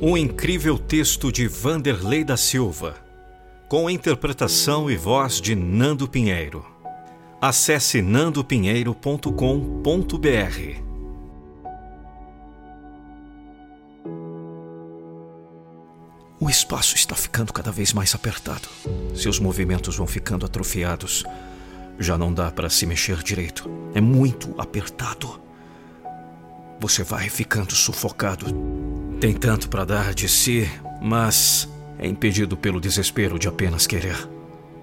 Um incrível texto de Vanderlei da Silva, com interpretação e voz de Nando Pinheiro. Acesse nandopinheiro.com.br. O espaço está ficando cada vez mais apertado. Seus movimentos vão ficando atrofiados. Já não dá para se mexer direito. É muito apertado. Você vai ficando sufocado. Tem tanto para dar de si, mas é impedido pelo desespero de apenas querer.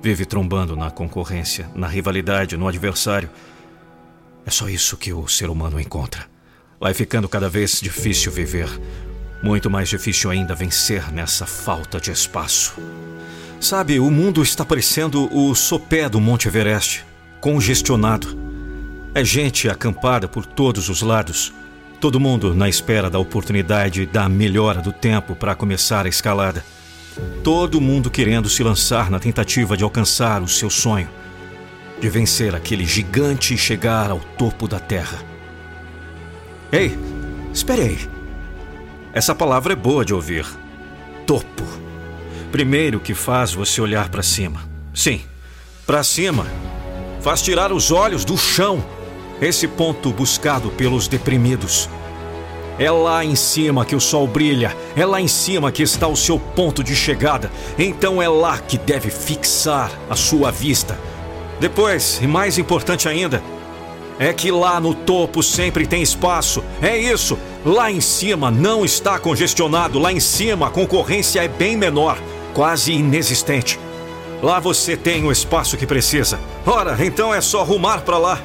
Vive trombando na concorrência, na rivalidade, no adversário. É só isso que o ser humano encontra. Vai ficando cada vez difícil viver. Muito mais difícil ainda vencer nessa falta de espaço. Sabe, o mundo está parecendo o sopé do Monte Everest, congestionado. É gente acampada por todos os lados. Todo mundo na espera da oportunidade da melhora do tempo para começar a escalada. Todo mundo querendo se lançar na tentativa de alcançar o seu sonho, de vencer aquele gigante e chegar ao topo da Terra. Ei, espere aí. Essa palavra é boa de ouvir. Topo. Primeiro que faz você olhar para cima. Sim, para cima. Faz tirar os olhos do chão esse ponto buscado pelos deprimidos. É lá em cima que o sol brilha, é lá em cima que está o seu ponto de chegada. Então é lá que deve fixar a sua vista. Depois, e mais importante ainda, é que lá no topo sempre tem espaço. É isso. Lá em cima não está congestionado. Lá em cima a concorrência é bem menor, quase inexistente. Lá você tem o espaço que precisa. Ora, então é só rumar para lá.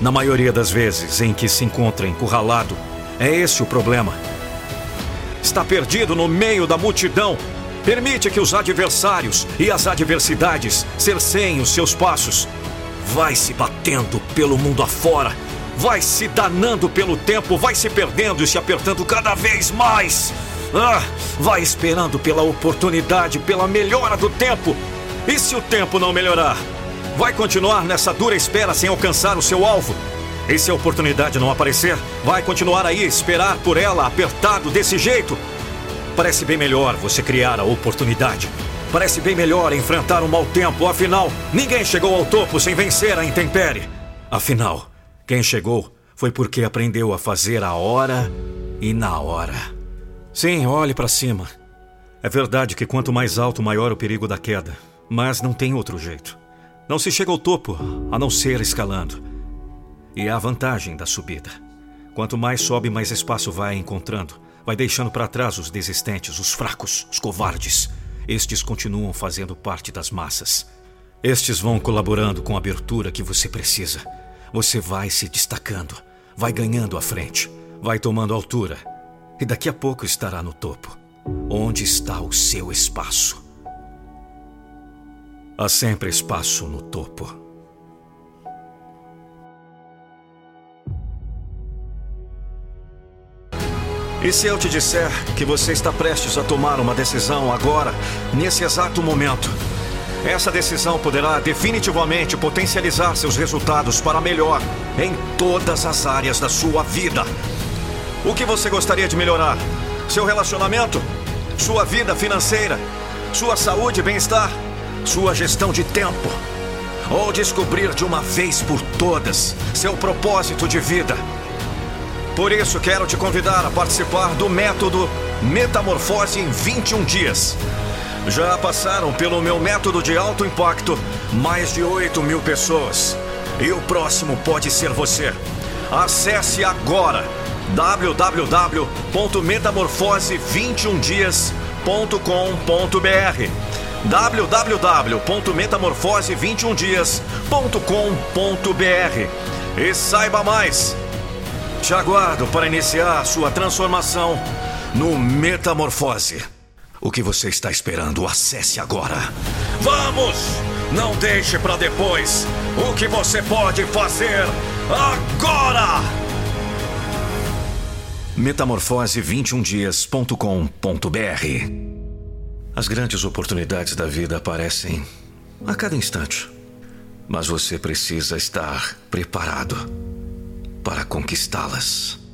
Na maioria das vezes em que se encontra encurralado, é esse o problema. Está perdido no meio da multidão. Permite que os adversários e as adversidades cerceiem os seus passos. Vai se batendo pelo mundo afora. Vai se danando pelo tempo, vai se perdendo e se apertando cada vez mais. Ah, vai esperando pela oportunidade, pela melhora do tempo. E se o tempo não melhorar? Vai continuar nessa dura espera sem alcançar o seu alvo? E se a oportunidade não aparecer, vai continuar aí esperar por ela apertado desse jeito? Parece bem melhor você criar a oportunidade. Parece bem melhor enfrentar um mau tempo, afinal, ninguém chegou ao topo sem vencer a intempérie. Afinal, quem chegou foi porque aprendeu a fazer a hora e na hora. Sim, olhe para cima. É verdade que quanto mais alto, maior o perigo da queda, mas não tem outro jeito. Não se chega ao topo a não ser escalando. E é a vantagem da subida. Quanto mais sobe, mais espaço vai encontrando. Vai deixando para trás os desistentes, os fracos, os covardes. Estes continuam fazendo parte das massas. Estes vão colaborando com a abertura que você precisa. Você vai se destacando, vai ganhando a frente, vai tomando altura. E daqui a pouco estará no topo. Onde está o seu espaço? Há sempre espaço no topo. E se eu te disser que você está prestes a tomar uma decisão agora, nesse exato momento? Essa decisão poderá definitivamente potencializar seus resultados para melhor em todas as áreas da sua vida. O que você gostaria de melhorar? Seu relacionamento? Sua vida financeira? Sua saúde e bem-estar? Sua gestão de tempo, ou descobrir de uma vez por todas seu propósito de vida. Por isso, quero te convidar a participar do método Metamorfose em 21 dias. Já passaram pelo meu método de alto impacto mais de 8 mil pessoas. E o próximo pode ser você. Acesse agora www.metamorfose21dias.com.br www.metamorfose21dias.com.br e saiba mais. Te aguardo para iniciar sua transformação no Metamorfose. O que você está esperando? Acesse agora. Vamos! Não deixe para depois o que você pode fazer agora! Metamorfose21dias.com.br As grandes oportunidades da vida aparecem a cada instante. Mas você precisa estar preparado para conquistá-las.